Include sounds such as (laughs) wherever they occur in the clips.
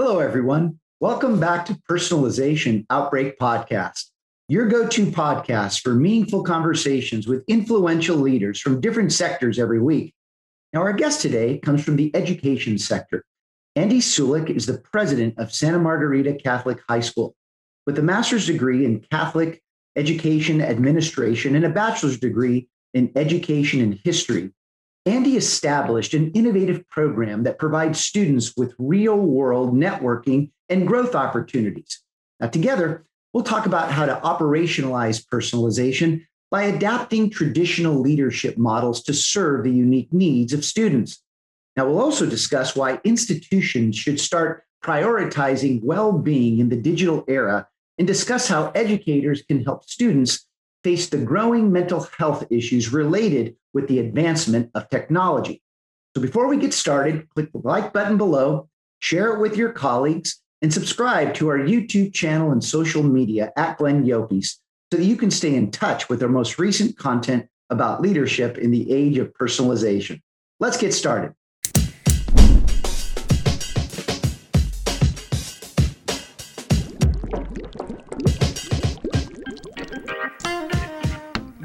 Hello, everyone. Welcome back to Personalization Outbreak Podcast, your go to podcast for meaningful conversations with influential leaders from different sectors every week. Now, our guest today comes from the education sector. Andy Sulik is the president of Santa Margarita Catholic High School. With a master's degree in Catholic education administration and a bachelor's degree in education and history, Andy established an innovative program that provides students with real world networking and growth opportunities. Now, together, we'll talk about how to operationalize personalization by adapting traditional leadership models to serve the unique needs of students. Now, we'll also discuss why institutions should start prioritizing well being in the digital era and discuss how educators can help students face the growing mental health issues related with the advancement of technology. So before we get started, click the like button below, share it with your colleagues, and subscribe to our YouTube channel and social media at Glenn Llopis so that you can stay in touch with our most recent content about leadership in the age of personalization. Let's get started.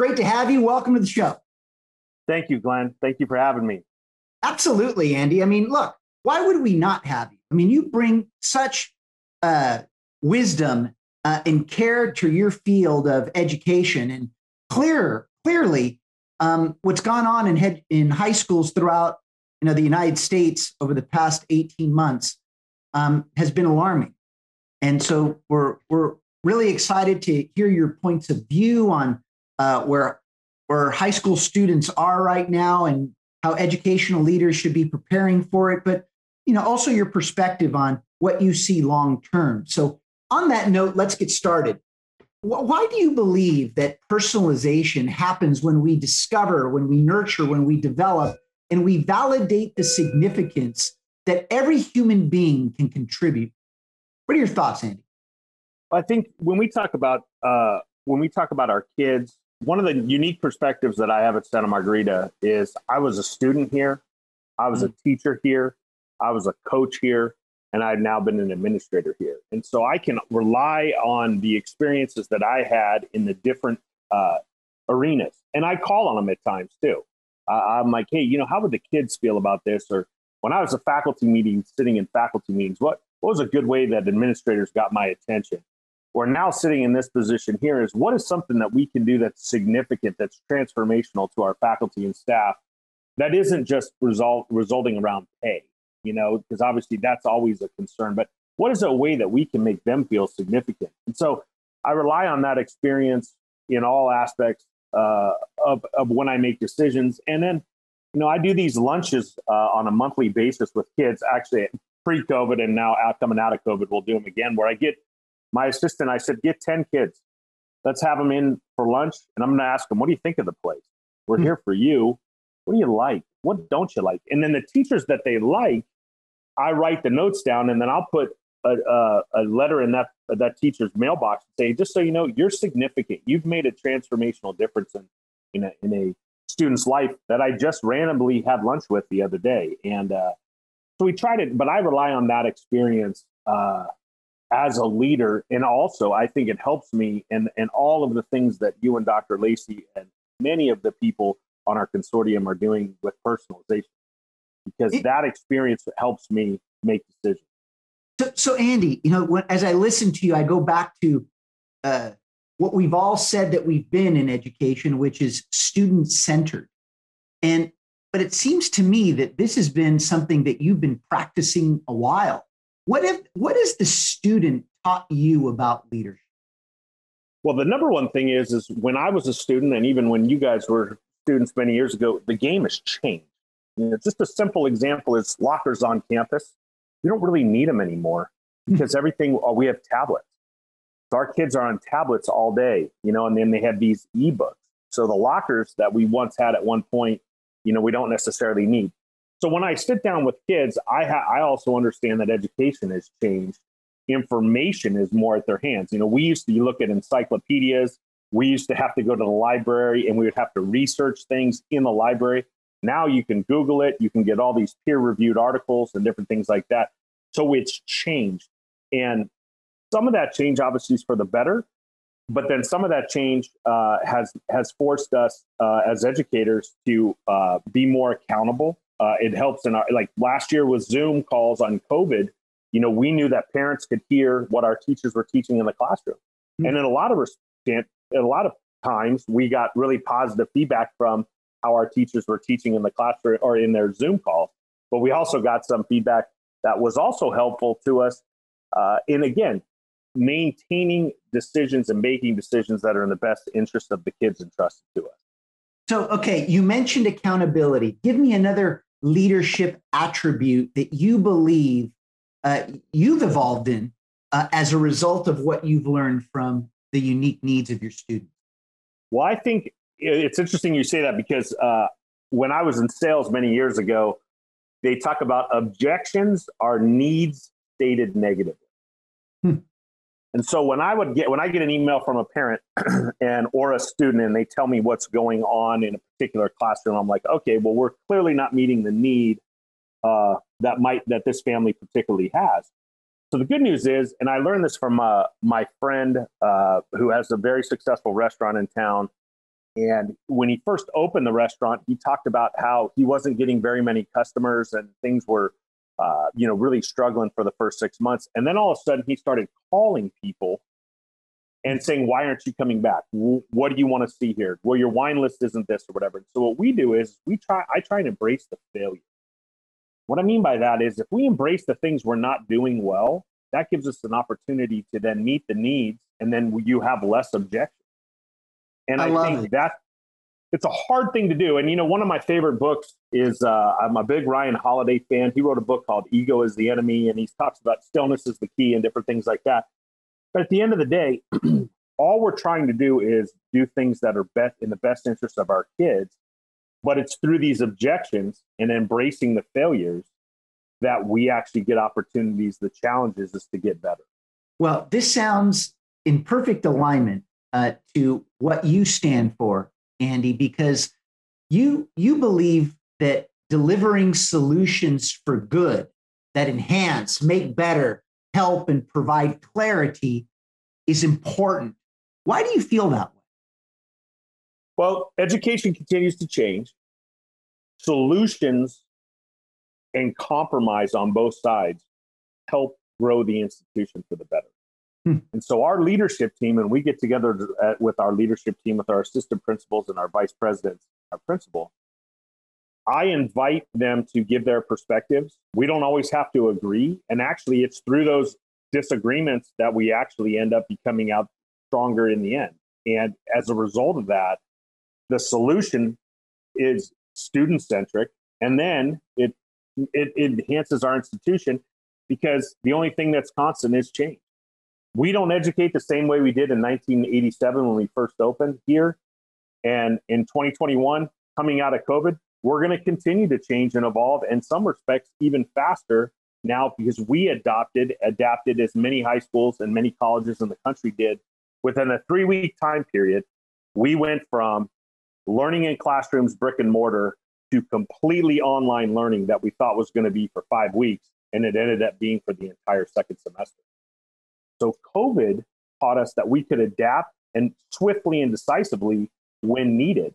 Great to have you. Welcome to the show. Thank you, Glenn. Thank you for having me. Absolutely, Andy. I mean, look, why would we not have you? I mean, you bring such uh, wisdom uh, and care to your field of education, and clear, clearly, um, what's gone on in head, in high schools throughout you know the United States over the past eighteen months um, has been alarming, and so we're we're really excited to hear your points of view on uh, where where high school students are right now and how educational leaders should be preparing for it, but you know also your perspective on what you see long term. So on that note, let's get started. Why do you believe that personalization happens when we discover, when we nurture, when we develop, and we validate the significance that every human being can contribute? What are your thoughts, Andy? I think when we talk about uh, when we talk about our kids one of the unique perspectives that I have at Santa Margarita is I was a student here, I was a mm. teacher here, I was a coach here, and I've now been an administrator here. And so I can rely on the experiences that I had in the different uh, arenas. And I call on them at times too. Uh, I'm like, hey, you know, how would the kids feel about this? Or when I was a faculty meeting, sitting in faculty meetings, what, what was a good way that administrators got my attention? We're now sitting in this position here is what is something that we can do that's significant, that's transformational to our faculty and staff that isn't just result, resulting around pay, you know, because obviously that's always a concern. But what is a way that we can make them feel significant? And so I rely on that experience in all aspects uh, of, of when I make decisions. And then, you know, I do these lunches uh, on a monthly basis with kids, actually pre COVID and now out, coming out of COVID, we'll do them again, where I get my assistant, I said, get 10 kids. Let's have them in for lunch. And I'm going to ask them, what do you think of the place? We're hmm. here for you. What do you like? What don't you like? And then the teachers that they like, I write the notes down and then I'll put a, a, a letter in that, that teacher's mailbox and say, just so you know, you're significant. You've made a transformational difference in, in, a, in a student's life that I just randomly had lunch with the other day. And uh, so we tried it, but I rely on that experience uh, as a leader. And also, I think it helps me and and all of the things that you and Dr. Lacey and many of the people on our consortium are doing with personalization, because it, that experience helps me make decisions. So, so Andy, you know, when, as I listen to you, I go back to uh, what we've all said that we've been in education, which is student centered. And but it seems to me that this has been something that you've been practicing a while. What if what has the student taught you about leadership? Well, the number one thing is is when I was a student, and even when you guys were students many years ago, the game has changed. You know, just a simple example is lockers on campus. You don't really need them anymore. because everything uh, we have tablets. So our kids are on tablets all day, you know, and then they have these ebooks. So the lockers that we once had at one point, you know, we don't necessarily need. So when I sit down with kids, I ha- I also understand that education has changed. Information is more at their hands. You know, we used to look at encyclopedias. We used to have to go to the library and we would have to research things in the library. Now you can Google it. You can get all these peer reviewed articles and different things like that. So it's changed. And some of that change obviously is for the better, but then some of that change uh, has has forced us uh, as educators to uh, be more accountable. Uh, it helps in our like last year with Zoom calls on COVID. You know, we knew that parents could hear what our teachers were teaching in the classroom, mm-hmm. and in a lot of in a lot of times we got really positive feedback from how our teachers were teaching in the classroom or in their Zoom calls. But we also got some feedback that was also helpful to us. Uh, and again, maintaining decisions and making decisions that are in the best interest of the kids entrusted to us. So, okay, you mentioned accountability. Give me another leadership attribute that you believe uh, you've evolved in uh, as a result of what you've learned from the unique needs of your students. Well, I think it's interesting you say that because uh, when I was in sales many years ago, they talk about objections are needs stated negatively. Hmm. And so when I would get when I get an email from a parent (clears throat) and or a student and they tell me what's going on in a particular classroom, I'm like, okay, well, we're clearly not meeting the need uh, that might that this family particularly has. So the good news is, and I learned this from uh, my friend uh, who has a very successful restaurant in town. And when he first opened the restaurant, he talked about how he wasn't getting very many customers and things were uh, you know, really struggling for the first six months. And then all of a sudden he started calling people and saying, why aren't you coming back? What do you want to see here? Well, your wine list isn't this or whatever. So what we do is we try, I try and embrace the failure. What I mean by that is if we embrace the things we're not doing well, that gives us an opportunity to then meet the needs and then you have less objections. And I, I think it. that it's a hard thing to do. And you know, one of my favorite books is uh, I'm a big Ryan Holiday fan. He wrote a book called Ego is the Enemy, and he talks about stillness is the key and different things like that. But at the end of the day, (clears throat) all we're trying to do is do things that are best in the best interest of our kids. But it's through these objections and embracing the failures that we actually get opportunities. The challenges is to get better. Well, this sounds in perfect alignment uh, to what you stand for Andy, because you you believe that delivering solutions for good that enhance, make better, help, and provide clarity is important. Why do you feel that way? Well, education continues to change. Solutions and compromise on both sides help grow the institution for the better. Hmm. And so our leadership team, and we get together with our leadership team, with our assistant principals and our vice presidents, our principal. I invite them to give their perspectives. We don't always have to agree. And actually, it's through those disagreements that we actually end up becoming out stronger in the end. And as a result of that, the solution is student centric. And then it, it, it enhances our institution because the only thing that's constant is change we don't educate the same way we did in 1987 when we first opened here. And in 2021, coming out of COVID, we're going to continue to change and evolve in some respects even faster now because we adopted, adapted as many high schools and many colleges in the country did within a three week time period. We went from learning in classrooms, brick and mortar, to completely online learning that we thought was going to be for five weeks. And it ended up being for the entire second semester. So COVID taught us that we could adapt and swiftly and decisively when needed.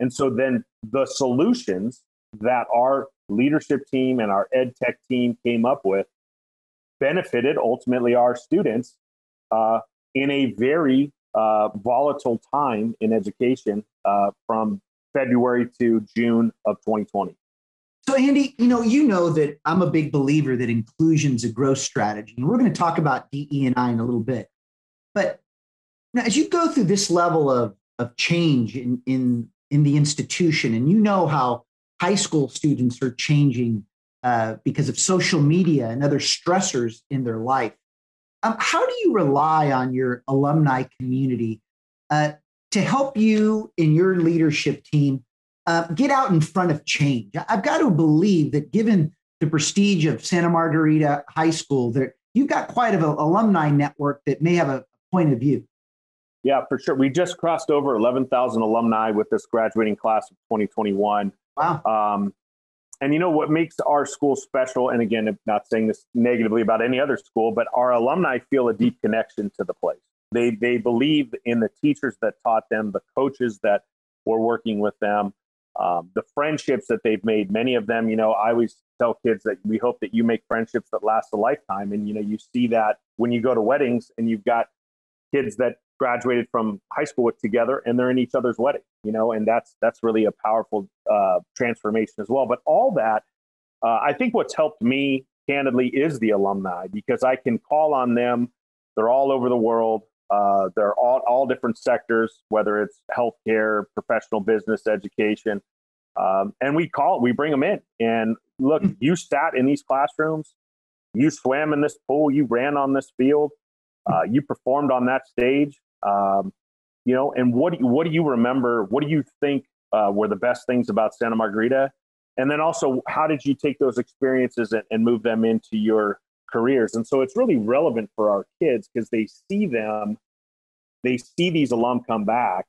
And so then the solutions that our leadership team and our ed tech team came up with benefited ultimately our students uh, in a very uh, volatile time in education uh, from February to June of 2020. So, Andy, you know, you know that I'm a big believer that inclusion is a growth strategy, and we're going to talk about DE and I in a little bit. But now, as you go through this level of of change in in in the institution, and you know how high school students are changing uh, because of social media and other stressors in their life, Um, how do you rely on your alumni community uh, to help you in your leadership team uh, get out in front of change? I've got to believe that given the prestige of Santa Margarita High School, that you've got quite of an alumni network that may have a point of view. Yeah, for sure. We just crossed over 11,000 alumni with this graduating class of 2021. Wow. Um, and you know what makes our school special, and again, I'm not saying this negatively about any other school, but our alumni feel a deep connection to the place. They they believe in the teachers that taught them, the coaches that were working with them, um, the friendships that they've made. Many of them, you know, I always tell kids that we hope that you make friendships that last a lifetime, and you know, you see that when you go to weddings and you've got kids that graduated from high school together and they're in each other's wedding you know and that's that's really a powerful uh, transformation as well. But all that uh, i think what's helped me candidly is the alumni because i can call on them. They're all over the world uh, they're all, all different sectors whether it's healthcare professional business education um, and we call it, we bring them in and look hmm. you sat in these classrooms you swam in this pool you ran on this field uh, you performed on that stage, um, you know. And what do you, what do you remember? What do you think uh, were the best things about Santa Margarita? And then also, how did you take those experiences and, and move them into your careers? And so it's really relevant for our kids because they see them, they see these alum come back,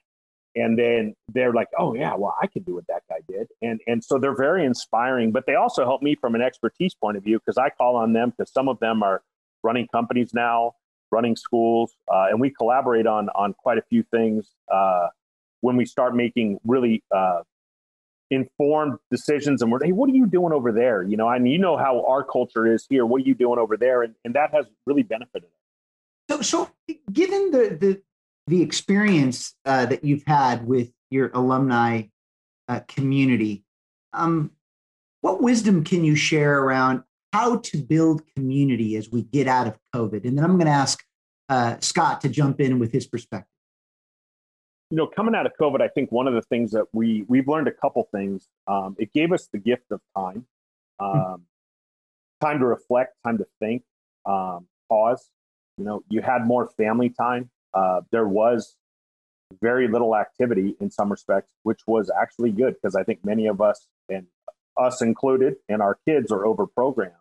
and then they're like, "Oh yeah, well I could do what that guy did," and and so they're very inspiring. But they also help me from an expertise point of view because I call on them because some of them are running companies now running schools, uh, and we collaborate on on quite a few things uh, when we start making really uh, informed decisions. And we're, hey, what are you doing over there? You know, and you know how our culture is here. What are you doing over there? And, and that has really benefited us. So, so given the the the experience uh, that you've had with your alumni uh, community, um, what wisdom can you share around how to build community as we get out of COVID. And then I'm going to ask uh, Scott to jump in with his perspective. You know, coming out of COVID, I think one of the things that we we've learned a couple things. Um, it gave us the gift of time, hmm. um, mm-hmm. time to reflect, time to think, um, pause. You know, you had more family time. Uh, there was very little activity in some respects, which was actually good because I think many of us, and us included, and our kids are over programmed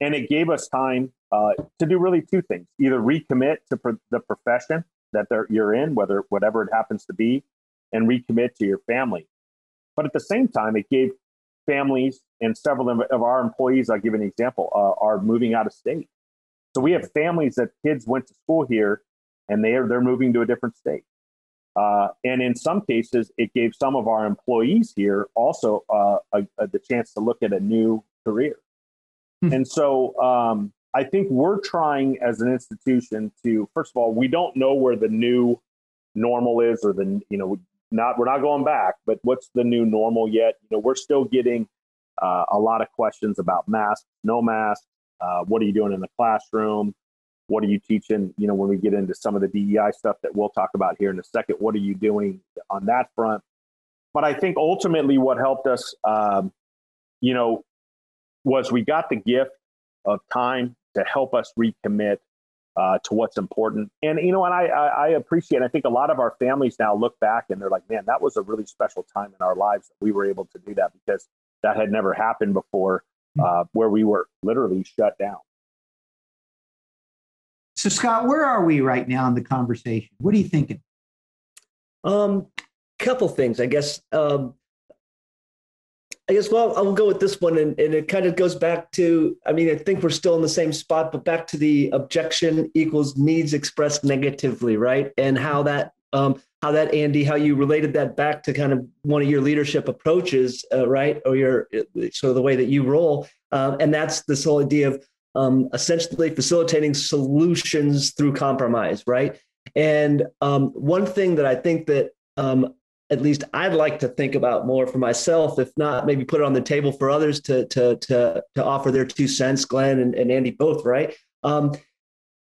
and it gave us time uh, to do really two things: either recommit to the profession that you're in, whether whatever it happens to be, and recommit to your family. But at the same time, it gave families and several of our employees. I'll give an example: uh, are moving out of state. So we have families that kids went to school here, and they are they're moving to a different state. Uh, and in some cases, it gave some of our employees here also uh, a, a, the chance to look at a new career. Hmm. and so um, I think we're trying as an institution to, first of all, we don't know where the new normal is or the, you know, not, we're not going back, but what's the new normal yet? You know, we're still getting uh, a lot of questions about masks, no masks. Uh, what are you doing in the classroom? What are you teaching? You know, when we get into some of the DEI stuff that we'll talk about here in a second, what are you doing on that front? But I think ultimately what helped us, um, you know, was we got the gift of time to help us recommit uh, to what's important. And you know, and I, I, I appreciate. I think a lot of our families now look back and they're like, "Man, that was a really special time in our lives that we were able to do that because that had never happened before, hmm. uh, where we were literally shut down." So, Scott, where are we right now in the conversation? What are you thinking? Um, couple things, I guess. Um, I guess, well, I'll go with this one. And, and it kind of goes back to I mean, I think we're still in the same spot, but back to the objection equals needs expressed negatively, right? And how that, um, how that, Andy, how you related that back to kind of one of your leadership approaches, uh, right? Or your sort of the way that you roll. Um, and that's this whole idea of um, essentially facilitating solutions through compromise, right? And um, one thing that I think that um, at least I'd like to think about more for myself. If not, maybe put it on the table for others to to to to offer their two cents. Glenn and, and Andy both, right? Um,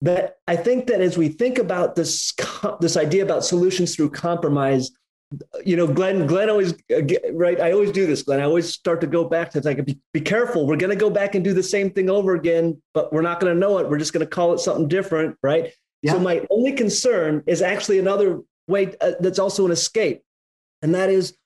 but I think that as we think about this this idea about solutions through compromise, you know, Glenn, Glenn always, uh, right. I always do this, Glenn. I always start to go back to like, be, be careful. We're going to go back and do the same thing over again, but we're not going to know it. We're just going to call it something different. Right. Yeah. So my only concern is actually another way uh, that's also an escape. And that is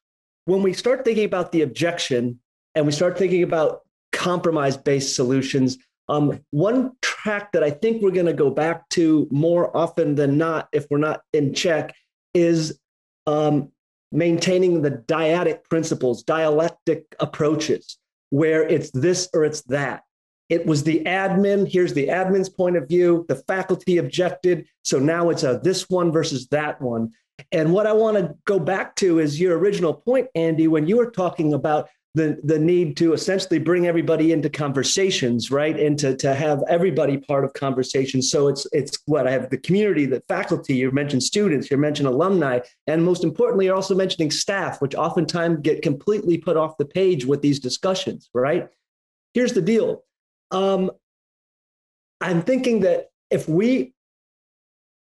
when we start thinking about the objection and we start thinking about compromise based solutions, um, one track that I think we're going to go back to more often than not, if we're not in check, is um, maintaining the dyadic principles, dialectic approaches, where it's this or it's that. It was the admin. Here's the admin's point of view. The faculty objected. So now it's a this one versus that one. And what I want to go back to is your original point, Andy, when you were talking about the the need to essentially bring everybody into conversations right? And to, to have everybody part of conversations. So it's it's what i have the community the faculty you mentioned students you mentioned alumni and most importantly you're also mentioning staff which oftentimes get completely put off the page with these discussions right? Here's the deal. Um, i'm thinking that if we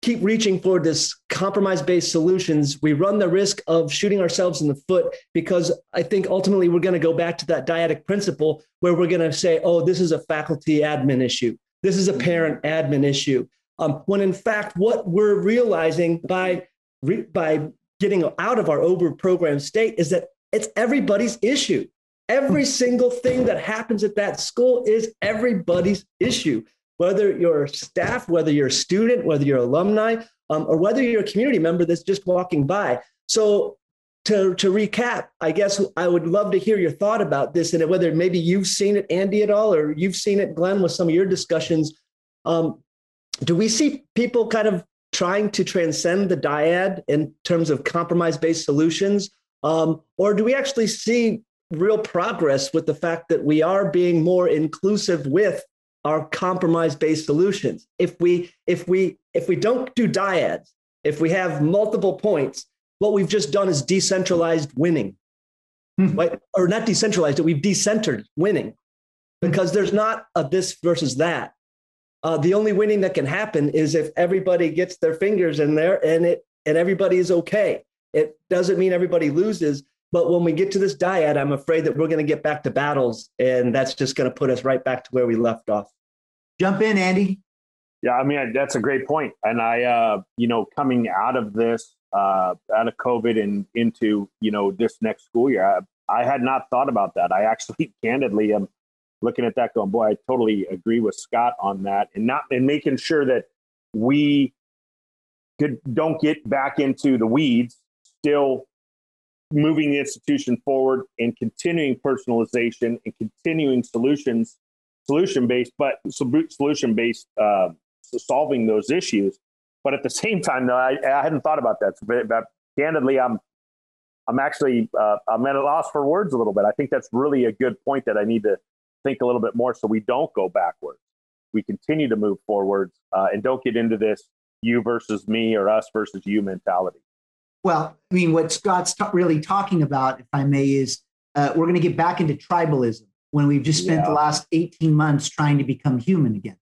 keep reaching for this compromise based solutions, we run the risk of shooting ourselves in the foot because I think ultimately we're going to go back to that dyadic principle where we're going to say, oh, this is a faculty admin issue. This is a parent admin issue. Um, when in fact, what we're realizing by, re- by getting out of our over programmed state is that it's everybody's issue. Every single thing that happens at that school is everybody's issue whether you're staff, whether you're a student, whether you're alumni, um, or whether you're a community member that's just walking by. So to, to recap, I guess I would love to hear your thought about this and whether maybe you've seen it, Andy, at all, or you've seen it, Glenn, with some of your discussions. Um, do we see people kind of trying to transcend the dyad in terms of compromise based solutions? Um, or do we actually see real progress with the fact that we are being more inclusive with are compromise based solutions. If we if we if we don't do dyads if we have multiple points what we've just done is decentralized winning. Mm-hmm. right? Or not decentralized it we've decentered winning. Because there's not a this versus that. Uh, the only winning that can happen is if everybody gets their fingers in there and it and everybody is okay. It doesn't mean everybody loses but when we get to this dyad, I'm afraid that we're going to get back to battles, and that's just going to put us right back to where we left off. Jump in, Andy. Yeah, I mean that's a great point, and I, uh, you know, coming out of this, uh, out of COVID and into you know this next school year, I, I had not thought about that. I actually, (laughs) candidly, am looking at that, going, boy, I totally agree with Scott on that, and not and making sure that we could don't get back into the weeds, still moving the institution forward and continuing personalization and continuing solutions, solution based, but solution based, uh, solving those issues. But at the same time, though, I, I hadn't thought about that. But, but candidly, I'm I'm actually uh, I'm at a loss for words a little bit. I think that's really a good point that I need to think a little bit more so we don't go backwards. We continue to move forwards uh, and don't get into this you versus me or us versus you mentality. Well, I mean, what Scott's t- really talking about, if I may, is uh, we're going to get back into tribalism when we've just spent yeah. the last 18 months trying to become human again.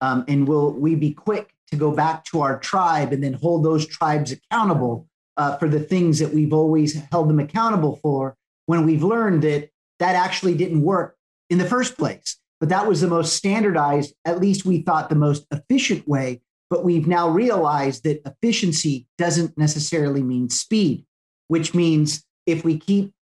Um, and will we be quick to go back to our tribe and then hold those tribes accountable uh, for the things that we've always held them accountable for when we've learned that that actually didn't work in the first place? But that was the most standardized, at least we thought the most efficient way but we've now realized that efficiency doesn't necessarily mean speed, which means if we keep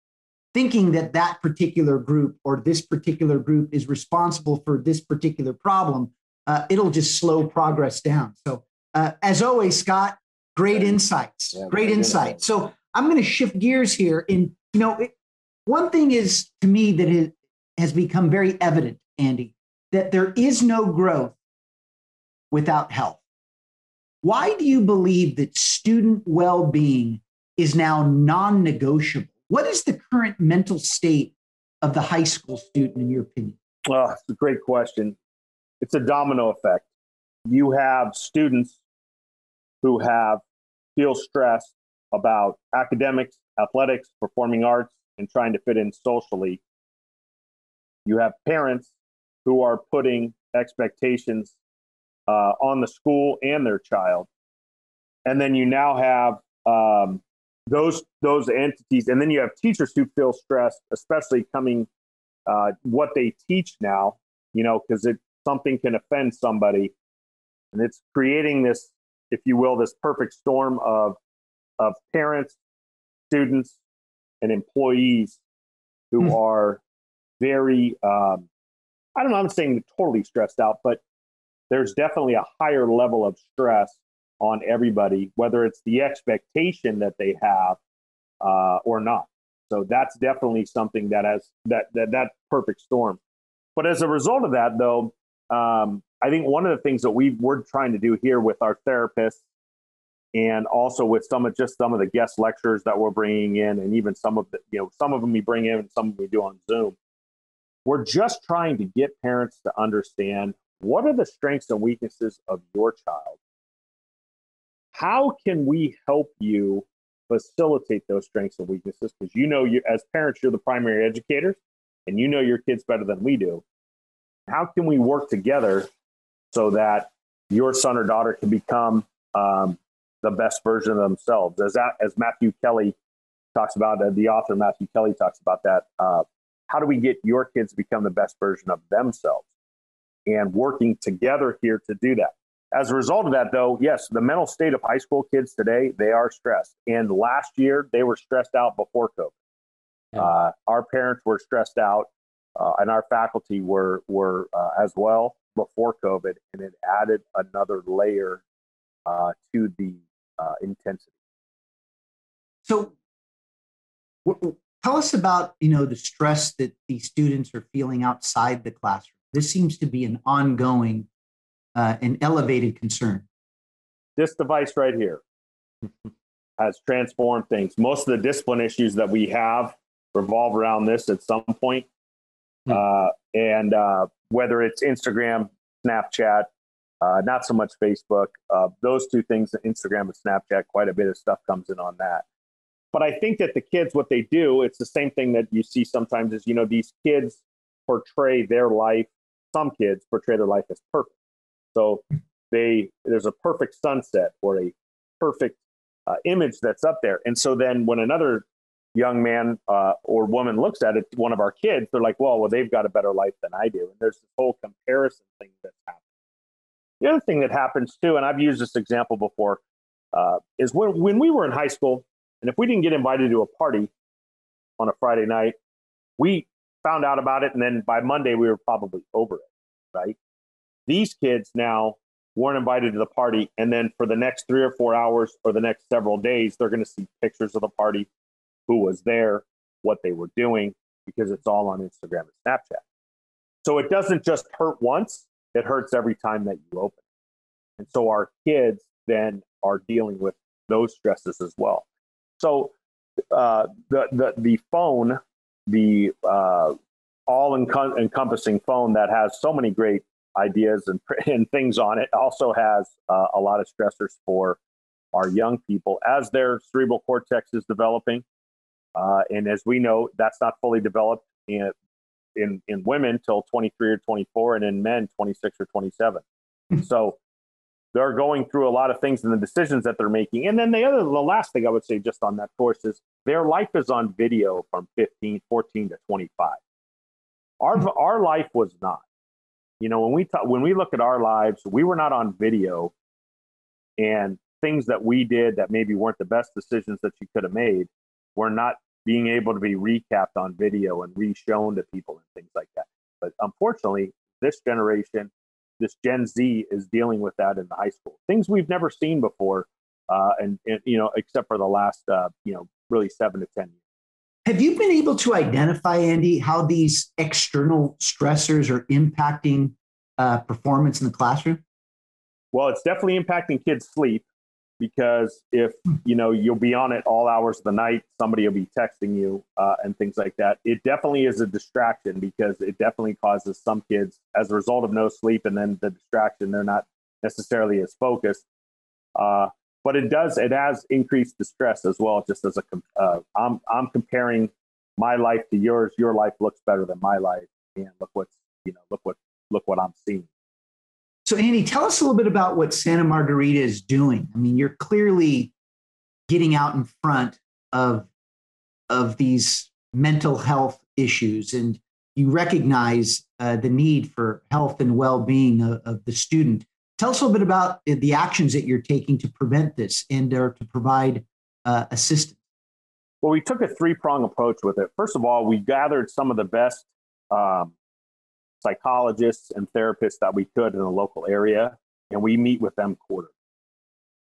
thinking that that particular group or this particular group is responsible for this particular problem, uh, it'll just slow progress down. So, uh, as always, Scott, great insights, yeah, great insights. So, I'm going to shift gears here. In you know, it, one thing is to me that it has become very evident, Andy, that there is no growth without health. Why do you believe that student well being is now non negotiable? What is the current mental state of the high school student, in your opinion? Well, it's a great question. It's a domino effect. You have students who have feel stressed about academics, athletics, performing arts, and trying to fit in socially. You have parents who are putting expectations uh, on the school and their child. And then you now have um, those those entities, and then you have teachers who feel stressed, especially coming uh, what they teach now. You know, because it something can offend somebody, and it's creating this, if you will, this perfect storm of of parents, students, and employees who mm. are very um, I don't know, I'm saying totally stressed out, but there's definitely a higher level of stress on everybody, whether it's the expectation that they have uh, or not. So that's definitely something that has that that that perfect storm. But as a result of that, though, um, I think one of the things that we we're trying to do here with our therapists and also with some of just some of the guest lectures that we're bringing in, and even some of the you know some of them we bring in and some we do on Zoom. We're just trying to get parents to understand what are the strengths and weaknesses of your child. How can we help you facilitate those strengths and weaknesses? Because you know, you as parents, you're the primary educators, and you know your kids better than we do. How can we work together so that your son or daughter can become um, the best version of themselves? As that, as Matthew Kelly talks about, uh, the author Matthew Kelly talks about that. Uh, how do we get your kids to become the best version of themselves? And working together here to do that. As a result of that, though, yes, the mental state of high school kids today, they are stressed. And last year, they were stressed out before COVID. Yeah. Uh, our parents were stressed out, uh, and our faculty were, were uh, as well before COVID, and it added another layer uh, to the uh, intensity. So, Tell us about you know the stress that these students are feeling outside the classroom. This seems to be an ongoing, uh, an elevated concern. This device right here (laughs) has transformed things. Most of the discipline issues that we have revolve around this at some point. Hmm. Uh, and uh, whether it's Instagram, Snapchat, uh, not so much Facebook, uh, those two things, Instagram and Snapchat, quite a bit of stuff comes in on that. But I think that the kids, what they do, it's the same thing that you see sometimes is, you know, these kids portray their life, some kids portray their life as perfect. So they, there's a perfect sunset or a perfect uh, image that's up there. And so then when another young man uh, or woman looks at it, one of our kids, they're like, well, well, they've got a better life than I do. And there's this whole comparison thing that's happening. The other thing that happens too, and I've used this example before, uh, is when, when we were in high school, and if we didn't get invited to a party on a Friday night, we found out about it. And then by Monday, we were probably over it, right? These kids now weren't invited to the party. And then for the next three or four hours or the next several days, they're going to see pictures of the party, who was there, what they were doing, because it's all on Instagram and Snapchat. So it doesn't just hurt once, it hurts every time that you open. And so our kids then are dealing with those stresses as well. So uh, the, the, the phone, the uh, all encompassing phone that has so many great ideas and, (laughs) and things on it also has uh, a lot of stressors for our young people as their cerebral cortex is developing. Uh, and as we know, that's not fully developed in, in, in women till 23 or 24, and in men, 26 or 27. Hmm. so they're going through a lot of things in the decisions that they're making. And then the other, the last thing I would say just on that course is their life is on video from 15, 14 to 25. Our, hmm. our life was not. You know, when we talk, when we look at our lives, we were not on video, and things that we did that maybe weren't the best decisions that you could have made were not being able to be recapped on video and re-shown to people and things like that. But unfortunately, this generation this Gen Z is dealing with that in the high school. Things we've never seen before, uh, and, and, you know, except for the last uh, you know really seven to ten years. Have you been able to identify, Andy, how these external stressors are impacting uh, performance in the classroom? Well, it's definitely impacting kids' sleep because if you know you'll be on it all hours of the night somebody will be texting you uh, and things like that. It definitely is a distraction because it definitely causes some kids as a result of no sleep and then the distraction they're not necessarily as focused. Uh, but it does it has increased the stress as well just as a uh, I'm, I'm comparing my life to yours. Your life looks better than my life and look what's you know look what look what i'm seeing so, Andy, tell us a little bit about what Santa Margarita is doing. I mean, you're clearly getting out in front of of these mental health issues and you recognize uh, the need for health and well-being of, of, the student. Tell us a little bit about the actions that you're taking to prevent this and or to provide uh, assistance. Well we took a three-prong approach with it. First of all we gathered some of the best um, psychologists and therapists that we could in the local area and we meet with them quarterly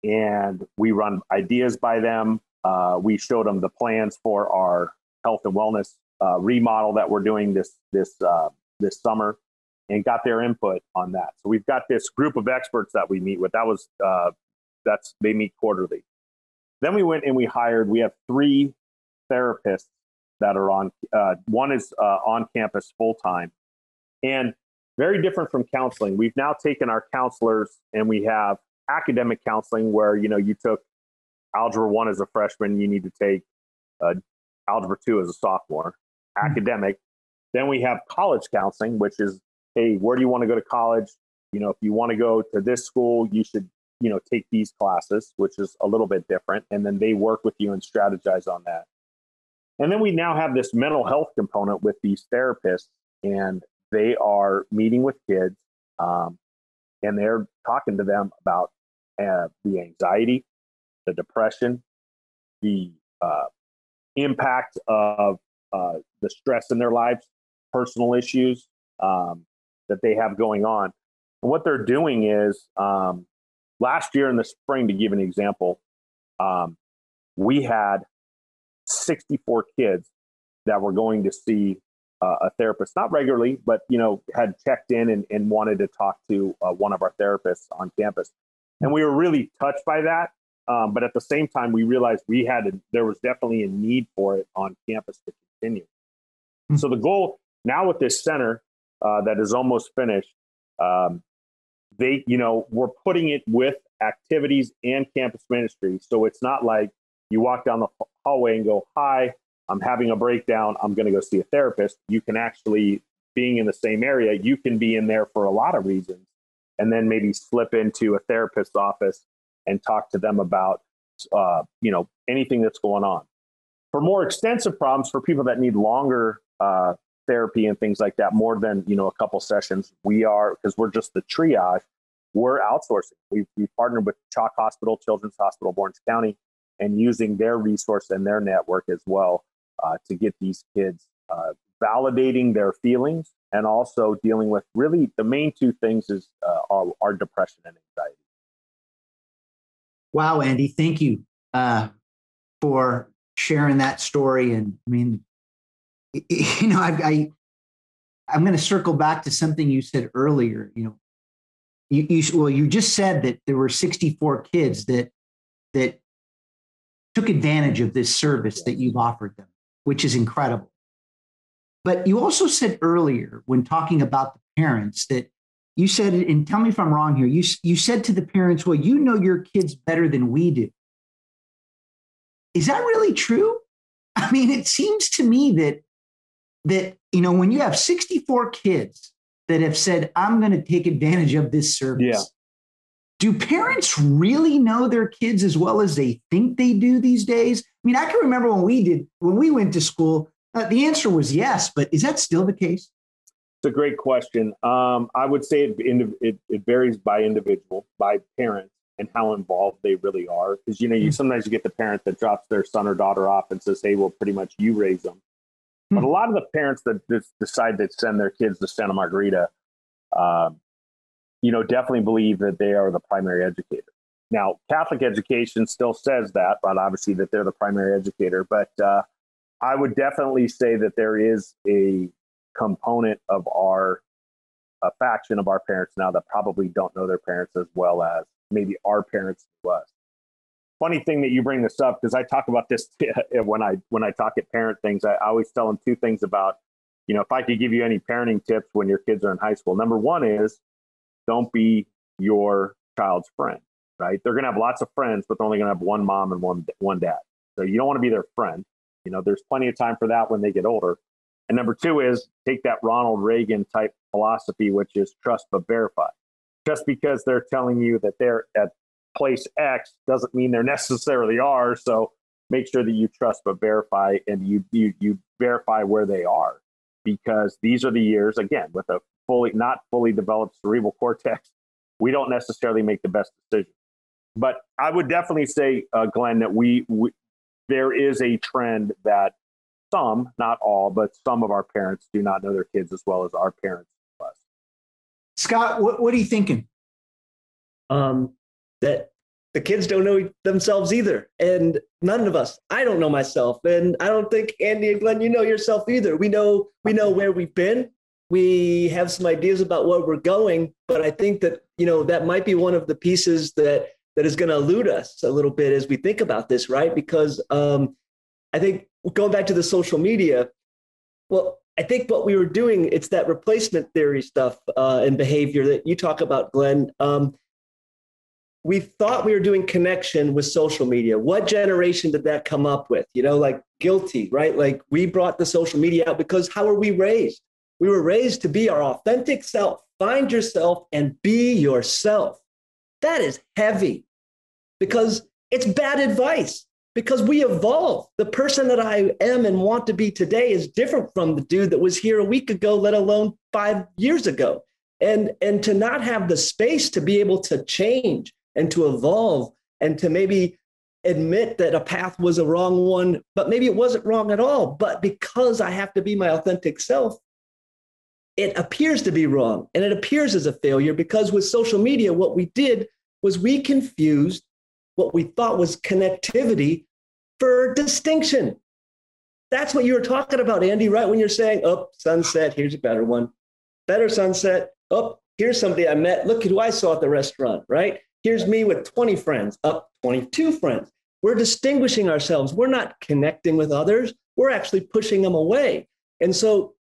and we run ideas by them. Uh, we showed them the plans for our health and wellness uh, remodel that we're doing this this uh, this summer, and got their input on that. So we've got this group of experts that we meet with. That was uh, that's they meet quarterly. Then we went and we hired. We have three therapists that are on. Uh, one is uh, on campus full time, and very different from counseling. We've now taken our counselors and we have academic counseling where you know you took algebra one as a freshman, you need to take uh, algebra two as a sophomore. Mm-hmm. Academic. Then we have college counseling, which is hey, where do you want to go to college? You know, if you want to go to this school, you should you know take these classes, which is a little bit different, and then they work with you and strategize on that. And then we now have this mental health component with these therapists, and they are meeting with kids. Um, and they're talking to them about uh, the anxiety, the depression, the uh, impact of uh, the stress in their lives, personal issues um, that they have going on. And what they're doing is um, last year in the spring, to give an example, um, we had 64 kids that were going to see uh, a therapist, not regularly, but you know, had checked in and, and wanted to talk to uh, one of our therapists on campus, and we were really touched by that. Um, but at the same time, we realized we had a, there was definitely a need for it on campus to continue. Mm-hmm. So the goal now with this center uh, that is almost finished, um, they you know we're putting it with activities and campus ministry, so it's not like you walk down the hallway and go, "Hi, I'm having a breakdown, I'm going to go see a therapist. You can actually, being in the same area, you can be in there for a lot of reasons and then maybe slip into a therapist's office and talk to them about, uh, you know, anything that's going on. For more extensive problems, for people that need longer uh, therapy and things like that, more than, you know, a couple sessions, we are, because we're just the triage, we're outsourcing. We've, we've partnered with CHOC Hospital, Children's Hospital, Orange County, and using their resource and their network as well uh, to get these kids uh, validating their feelings and also dealing with really the main two things is uh, are, are, depression and anxiety. Wow, Andy, thank you uh, for sharing that story. And I mean, (laughs) you know, I, I I'm going to circle back to something you said earlier. You know, you, you well, you just said that there were 64 kids that that took advantage of this service that you've offered them which is incredible. But you also said earlier when talking about the parents that you said, and tell me if I'm wrong here, you, you said to the parents, well, you know your kids better than we do. Is that really true? (laughs) I mean, it seems to me that that you know when you have 64 kids that have said i'm going to take advantage of this service do parents really know their kids as well as they think they do these days? I mean, I can remember when we did, when we went to school, uh, the answer was yes, but is that still the case? It's a great question. Um, I would say it, it, it, varies by individual, by parent, and how involved they really are. Because you know, you hmm. sometimes you get the parent that drops their son or daughter off and says, "Hey, well, pretty much you raise them." Hmm. But a lot of the parents that decide to send their kids to Santa Margarita, um, you know, definitely believe that they are the primary educator. Now, Catholic education still says that, but obviously that they're the primary educator. But uh, I would definitely say that there is a component of our a faction of our parents now that probably don't know their parents as well as maybe our parents was. Funny thing that you bring this up because I talk about this (laughs) when I when I talk at parent things. I always tell them two things about, you know, if I could give you any parenting tips when your kids are in high school. Number one is don't be your child's friend, right? They're going to have lots of friends, but they're only going to have one mom and one one dad. So you don't want to be their friend. You know, there's plenty of time for that when they get older. And number two is take that Ronald Reagan type philosophy, which is trust but verify. Just because they're telling you that they're at place X doesn't mean they're (laughs) necessarily are. So make sure that you trust but verify and you you you verify where they are because these are the years again with a fully not fully developed cerebral cortex we don't necessarily make the best decision but i would definitely say uh, glenn that we, we there is a trend that some not all but some of our parents do not know their kids as well as our parents us scott what, what are you thinking um, that the kids don't know themselves either. And none of us, I don't know myself. And I don't think Andy and Glenn, you know yourself either. We know, we know where we've been. We have some ideas about where we're going, but I think that, you know, that might be one of the pieces that, that is going to elude us a little bit as we think about this, right? Because um, I think going back to the social media, well, I think what we were doing, it's that replacement theory stuff uh, and behavior that you talk about, Glenn. Um, we thought we were doing connection with social media. What generation did that come up with? You know, like guilty, right? Like we brought the social media out because how are we raised? We were raised to be our authentic self. Find yourself and be yourself. That is heavy because it's bad advice because we evolve. The person that I am and want to be today is different from the dude that was here a week ago, let alone five years ago. And, and to not have the space to be able to change and to evolve and to maybe admit that a path was a wrong one, but maybe it wasn't wrong at all. But because I have to be my authentic self, it appears to be wrong and it appears as a failure because with social media, what we did was we confused what we thought was connectivity for distinction. That's what you were talking about, Andy, right? When you're saying, oh, sunset, here's a better one. Better sunset. Oh, here's somebody I met. Look who I saw at the restaurant, right? Here's me with 20 friends, up 22 friends. We're distinguishing ourselves. We're not connecting with others. We're actually pushing them away. And so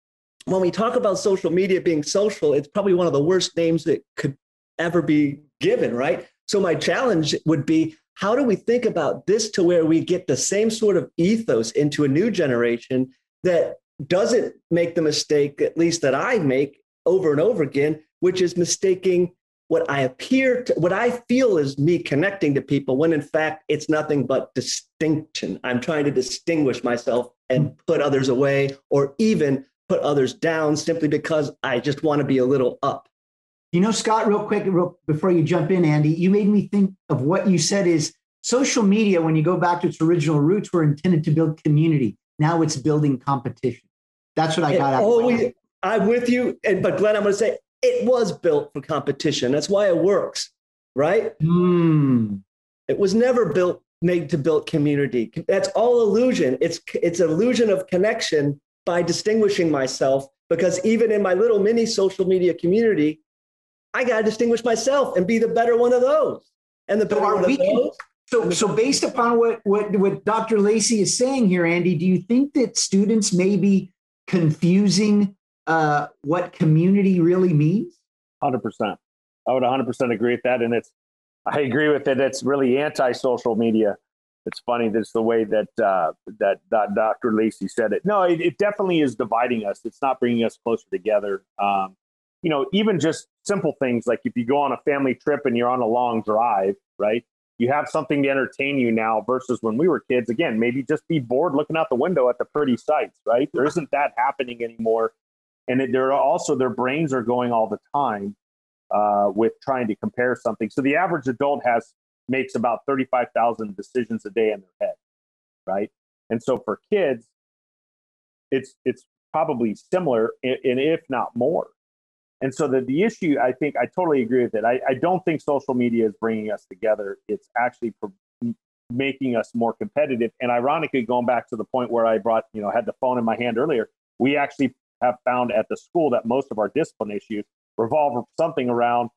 when we talk about social media being social, it's probably one of the worst names that could ever be given, right? So my challenge would be how do we think about this to where we get the same sort of ethos into a new generation that doesn't make the mistake, at least that I make over and over again, which is mistaking what I appear to, what I feel is me connecting to people when in fact it's nothing but distinction. I'm trying to distinguish myself and put others away or even put others down simply because I just want to be a little up. You know, Scott, real quick, real, before you jump in, Andy, you made me think of what you said is social media, when you go back to its original roots, were intended to build community. Now it's building competition. That's what I got out of I'm with you. And but Glenn, I'm going to say it was built for competition. That's why it works, right? Mm. It was never built made to build community. That's all illusion. It's it's illusion of connection by distinguishing myself because even in my little mini social media community, I got to distinguish myself and be the better one of those. And the better so one of those. So, so based upon what, what, what Dr. Lacey is saying here, Andy, do you think that students may be confusing uh, what community really means? 100%. I would 100% agree with that. And it's, I agree with it. It's really anti social media. It's funny. That's the way that, uh, that, that Dr. Lacey said it. No, it, it, definitely is dividing us. It's not bringing us closer together. Um, you know, even just simple things like if you go on a family trip and you're on a long drive, right? You have something to entertain you now versus when we were kids. Again, maybe just be bored looking out the window at the pretty sights, right? There isn't that happening anymore and it, they're also their brains are going all the time uh, with trying to compare something. So the average adult has makes about thirty five thousand decisions a day in their head, right? And so for kids, it's it's probably similar, and if not more. And so the, the issue, I think, I totally agree with it. I, I don't think social media is bringing us together. It's actually pro- making us more competitive. And ironically, going back to the point where I brought, you know, had the phone in my hand earlier, we actually have found at the school that most of our discipline issues revolve something around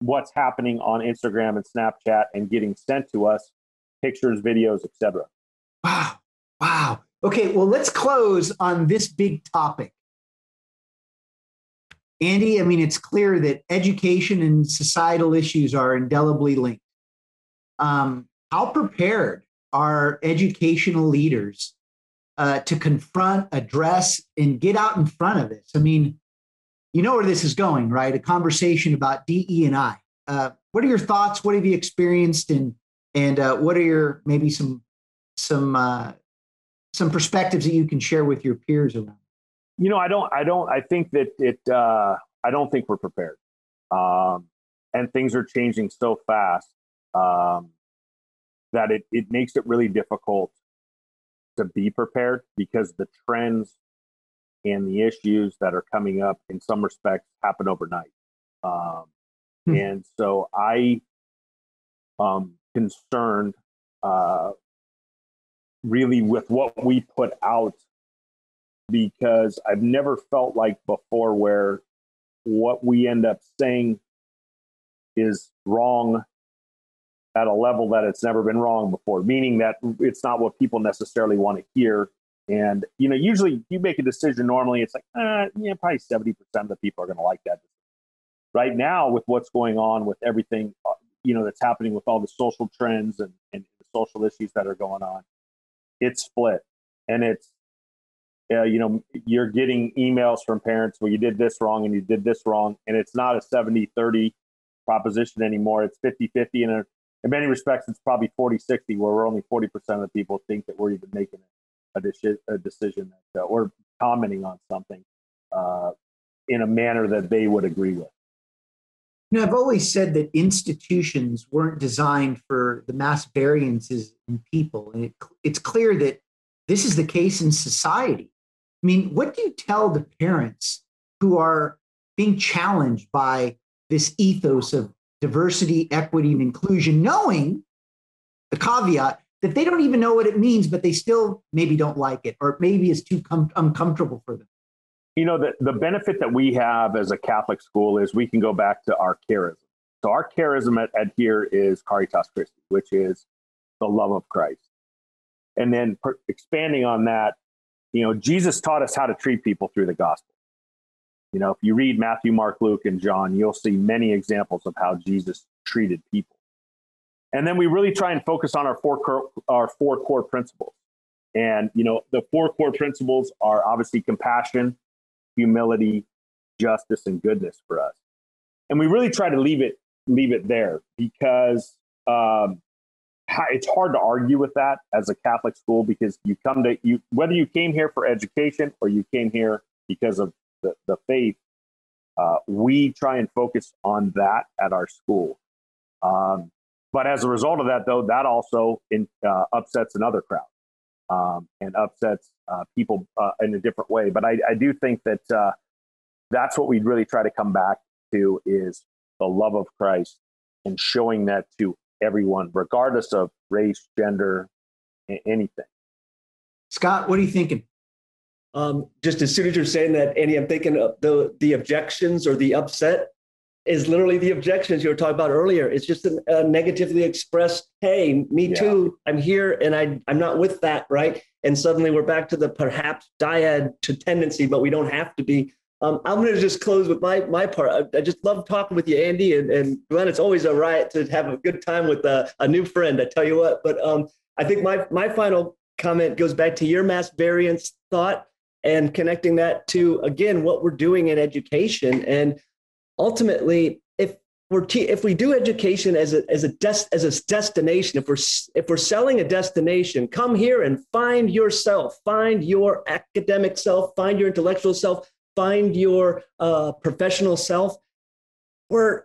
what's happening on Instagram and Snapchat and getting sent to us pictures, videos, etc. Wow. Wow. Okay, well, let's close on this big topic. Andy, I mean, it's clear that education and societal issues are indelibly linked. Um, how prepared are educational leaders uh, to confront, address, and get out in front of this. I mean, you know where this is going, right? A conversation about DE and I. Uh, what are your thoughts? What have you experienced, and and uh, what are your maybe some some uh, some perspectives that you can share with your peers around? You know, I don't. I don't. I think that it. Uh, I don't think we're prepared, um, and things are changing so fast um, that it it makes it really difficult to be prepared because the trends and the issues that are coming up in some respects happen overnight. Um, hmm. And so I um concerned uh, really with what we put out because I've never felt like before where what we end up saying is wrong at a level that it's never been wrong before, meaning that it's not what people necessarily want to hear. And, you know, usually you make a decision, normally it's like, uh, yeah, probably 70% of the people are going to like that. Right now, with what's going on with everything, uh, you know, that's happening with all the social trends and, and the social issues that are going on, it's split. And it's, uh, you know, you're getting emails from parents where you did this wrong and you did this wrong. And it's not a 70 30 proposition anymore. It's 50 50. And in many respects, it's probably 40 60, where we're only 40% of the people think that we're even making a, deci- a decision that, uh, or commenting on something uh, in a manner that they would agree with. You know, I've always said that institutions weren't designed for the mass variances in people. And it, it's clear that this is the case in society. I mean, what do you tell the parents who are being challenged by this ethos of diversity, equity, and inclusion, knowing the caveat that they don't even know what it means, but they still maybe don't like it, or maybe it's too com- uncomfortable for them? You know, the, the benefit that we have as a Catholic school is we can go back to our charism. So our charism at, at here is Caritas Christi, which is the love of Christ. And then per, expanding on that, you know, Jesus taught us how to treat people through the gospel. You know, if you read Matthew, Mark, Luke, and John, you'll see many examples of how Jesus treated people. And then we really try and focus on our four core, our four core principles. And you know, the four core principles are obviously compassion, humility, justice, and goodness for us. And we really try to leave it leave it there because um, it's hard to argue with that as a Catholic school because you come to you whether you came here for education or you came here because of the, the faith. Uh, we try and focus on that at our school. Um, but as a result of that, though, that also in, uh, upsets another crowd um, and upsets uh, people uh, in a different way. But I, I do think that uh, that's what we really try to come back to is the love of Christ and showing that to everyone, regardless of race, gender, anything. Scott, what are you thinking? Um, just as soon as you're saying that, Andy, I'm thinking of the the objections or the upset is literally the objections you were talking about earlier. It's just a, a negatively expressed, "Hey, me yeah. too. I'm here, and I I'm not with that." Right? And suddenly we're back to the perhaps dyad to tendency, but we don't have to be. Um, I'm going to just close with my my part. I, I, just love talking with you, Andy and, and Glenn. It's always a riot to have a good time with a, a new friend. I tell you what. But um, I think my my final comment goes back to your mass variance thought and connecting that to again what we're doing in education and ultimately if we're te- if we do education as a as a des- as a destination if we're if we're selling a destination come here and find yourself find your academic self find your intellectual self find your uh, professional self. We're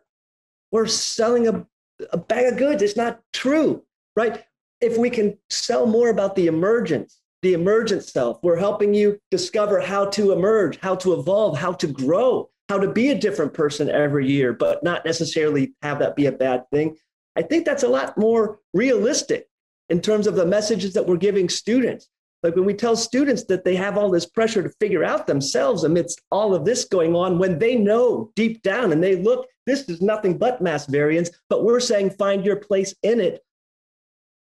we're selling a, a bag of goods. It's not true right? If we can sell more about the emergence the emergent self. We're helping you discover how to emerge, how to evolve, how to grow, how to be a different person every year, but not necessarily have that be a bad thing. I think that's a lot more realistic in terms of the messages that we're giving students. Like when we tell students that they have all this pressure to figure out themselves amidst all of this going on, when they know deep down and they look, this is nothing but mass variance, but we're saying find your place in it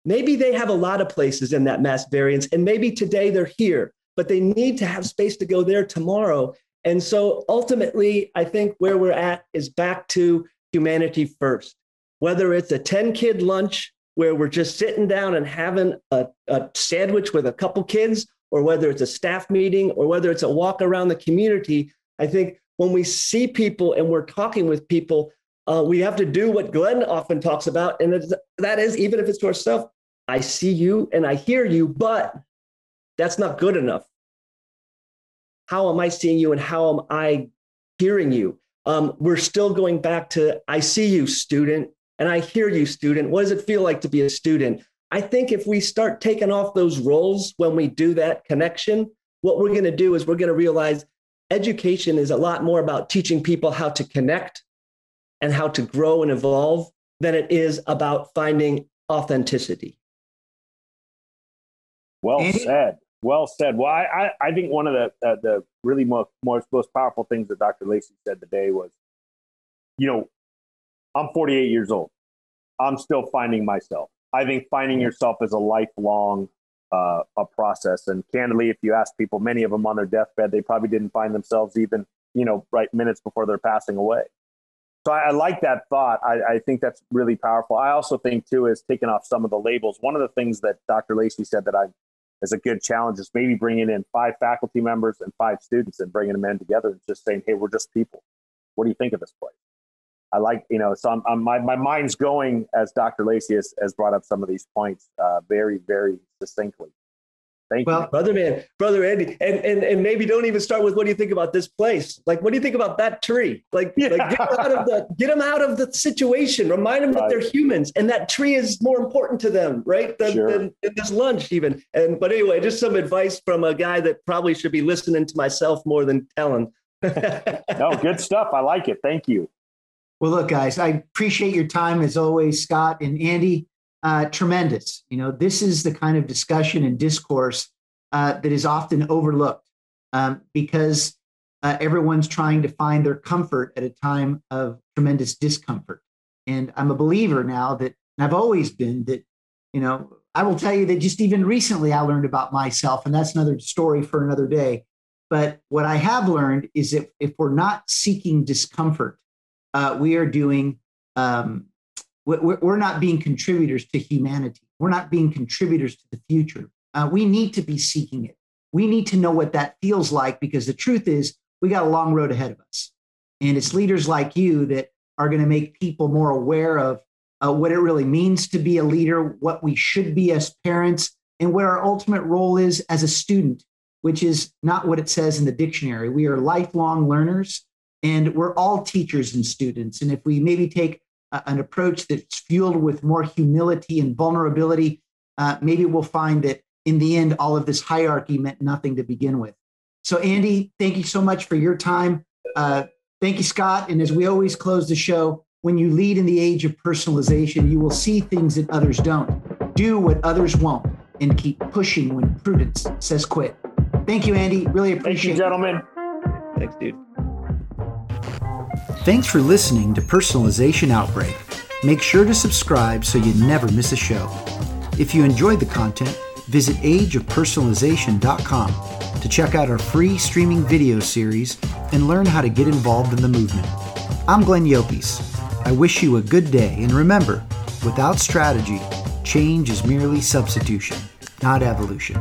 Maybe they have a lot of places in that mass variance, and maybe today they're here, but they need to have space to go there tomorrow. And so ultimately, I think where we're at is back to humanity first. Whether it's a 10 kid lunch where we're just sitting down and having a, a sandwich with a couple kids, or whether it's a staff meeting, or whether it's a walk around the community, I think when we see people and we're talking with people, uh, we have to do what Glenn often talks about, and that is even if it's to ourselves, I see you and I hear you, but that's not good enough. How am I seeing you and how am I hearing you? Um, we're still going back to I see you, student, and I hear you, student. What does it feel like to be a student? I think if we start taking off those roles when we do that connection, what we're going to do is we're going to realize education is a lot more about teaching people how to connect and how to grow and evolve than it is about finding authenticity. Well Andy? said. Well said. Well, I, I, I think one of the uh, the really most, most most powerful things that Dr. Lacey said today was, you know, I'm 48 years old. I'm still finding myself. I think finding yourself is a lifelong uh, a process. And candidly, if you ask people, many of them on their deathbed, they probably didn't find themselves even, you know, right minutes before they're passing away. So I, I like that thought. I, I, think that's really powerful. I also think too is taking off some of the labels. One of the things that Dr. Lacey said that I is a good challenge is maybe bringing in five faculty members and five students and bringing them in together and just saying, hey, we're just people. What do you think of this place? I like, you know, so I'm, I'm, my, my mind's going as Dr. Lacey has, has brought up some of these points uh, very, very succinctly. Thank well, you. brother man, brother Andy, and, and and maybe don't even start with what do you think about this place? Like, what do you think about that tree? Like, yeah. like get them out of the get them out of the situation. Remind them right. that they're humans, and that tree is more important to them, right? Than, sure. than, than this lunch, even. And but anyway, just some advice from a guy that probably should be listening to myself more than telling. (laughs) no, good stuff. I like it. Thank you. Well, look, guys, I appreciate your time as always, Scott and Andy. Uh, tremendous. You know, this is the kind of discussion and discourse uh, that is often overlooked um, because uh, everyone's trying to find their comfort at a time of tremendous discomfort. And I'm a believer now that I've always been that, you know, I will tell you that just even recently I learned about myself, and that's another story for another day. But what I have learned is that if we're not seeking discomfort, uh, we are doing, um, we're, we're not being contributors to humanity. We're not being contributors to the future. Uh, we need to be seeking it. We need to know what that feels like because the truth is, we got a long road ahead of us. And it's leaders like you that are going to make people more aware of uh, what it really means to be a leader, what we should be as parents, and what our ultimate role is as a student, which is not what it says in the dictionary. We are lifelong learners and we're all teachers and students. And if we maybe take a, an approach that's fueled with more humility and vulnerability, uh, maybe we'll find that in the end, all of this hierarchy meant nothing to begin with. So, Andy, thank you so much for your time. Uh, thank you, Scott. And as we always close the show, when you lead in the age of personalization, you will see things that others don't. Do what others won't and keep pushing when prudence says quit. Thank you, Andy. Really appreciate it. Thank you, gentlemen. It. Thanks, dude. Thanks for listening to Personalization Outbreak. Make sure to subscribe so you never miss a show. If you enjoyed the content, visit ageofpersonalization.com to check out our free streaming video series and learn how to get involved in the movement. I'm Glenn Llopis. I wish you a good day, and remember, without strategy, change is merely substitution, not evolution.